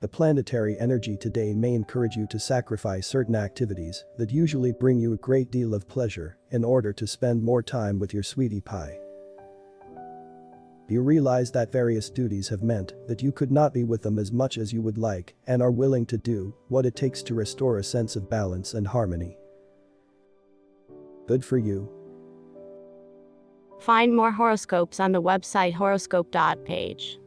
The planetary energy today may encourage you to sacrifice certain activities that usually bring you a great deal of pleasure in order to spend more time with your sweetie pie. You realize that various duties have meant that you could not be with them as much as you would like and are willing to do what it takes to restore a sense of balance and harmony. Good for you. Find more horoscopes on the website horoscope.page.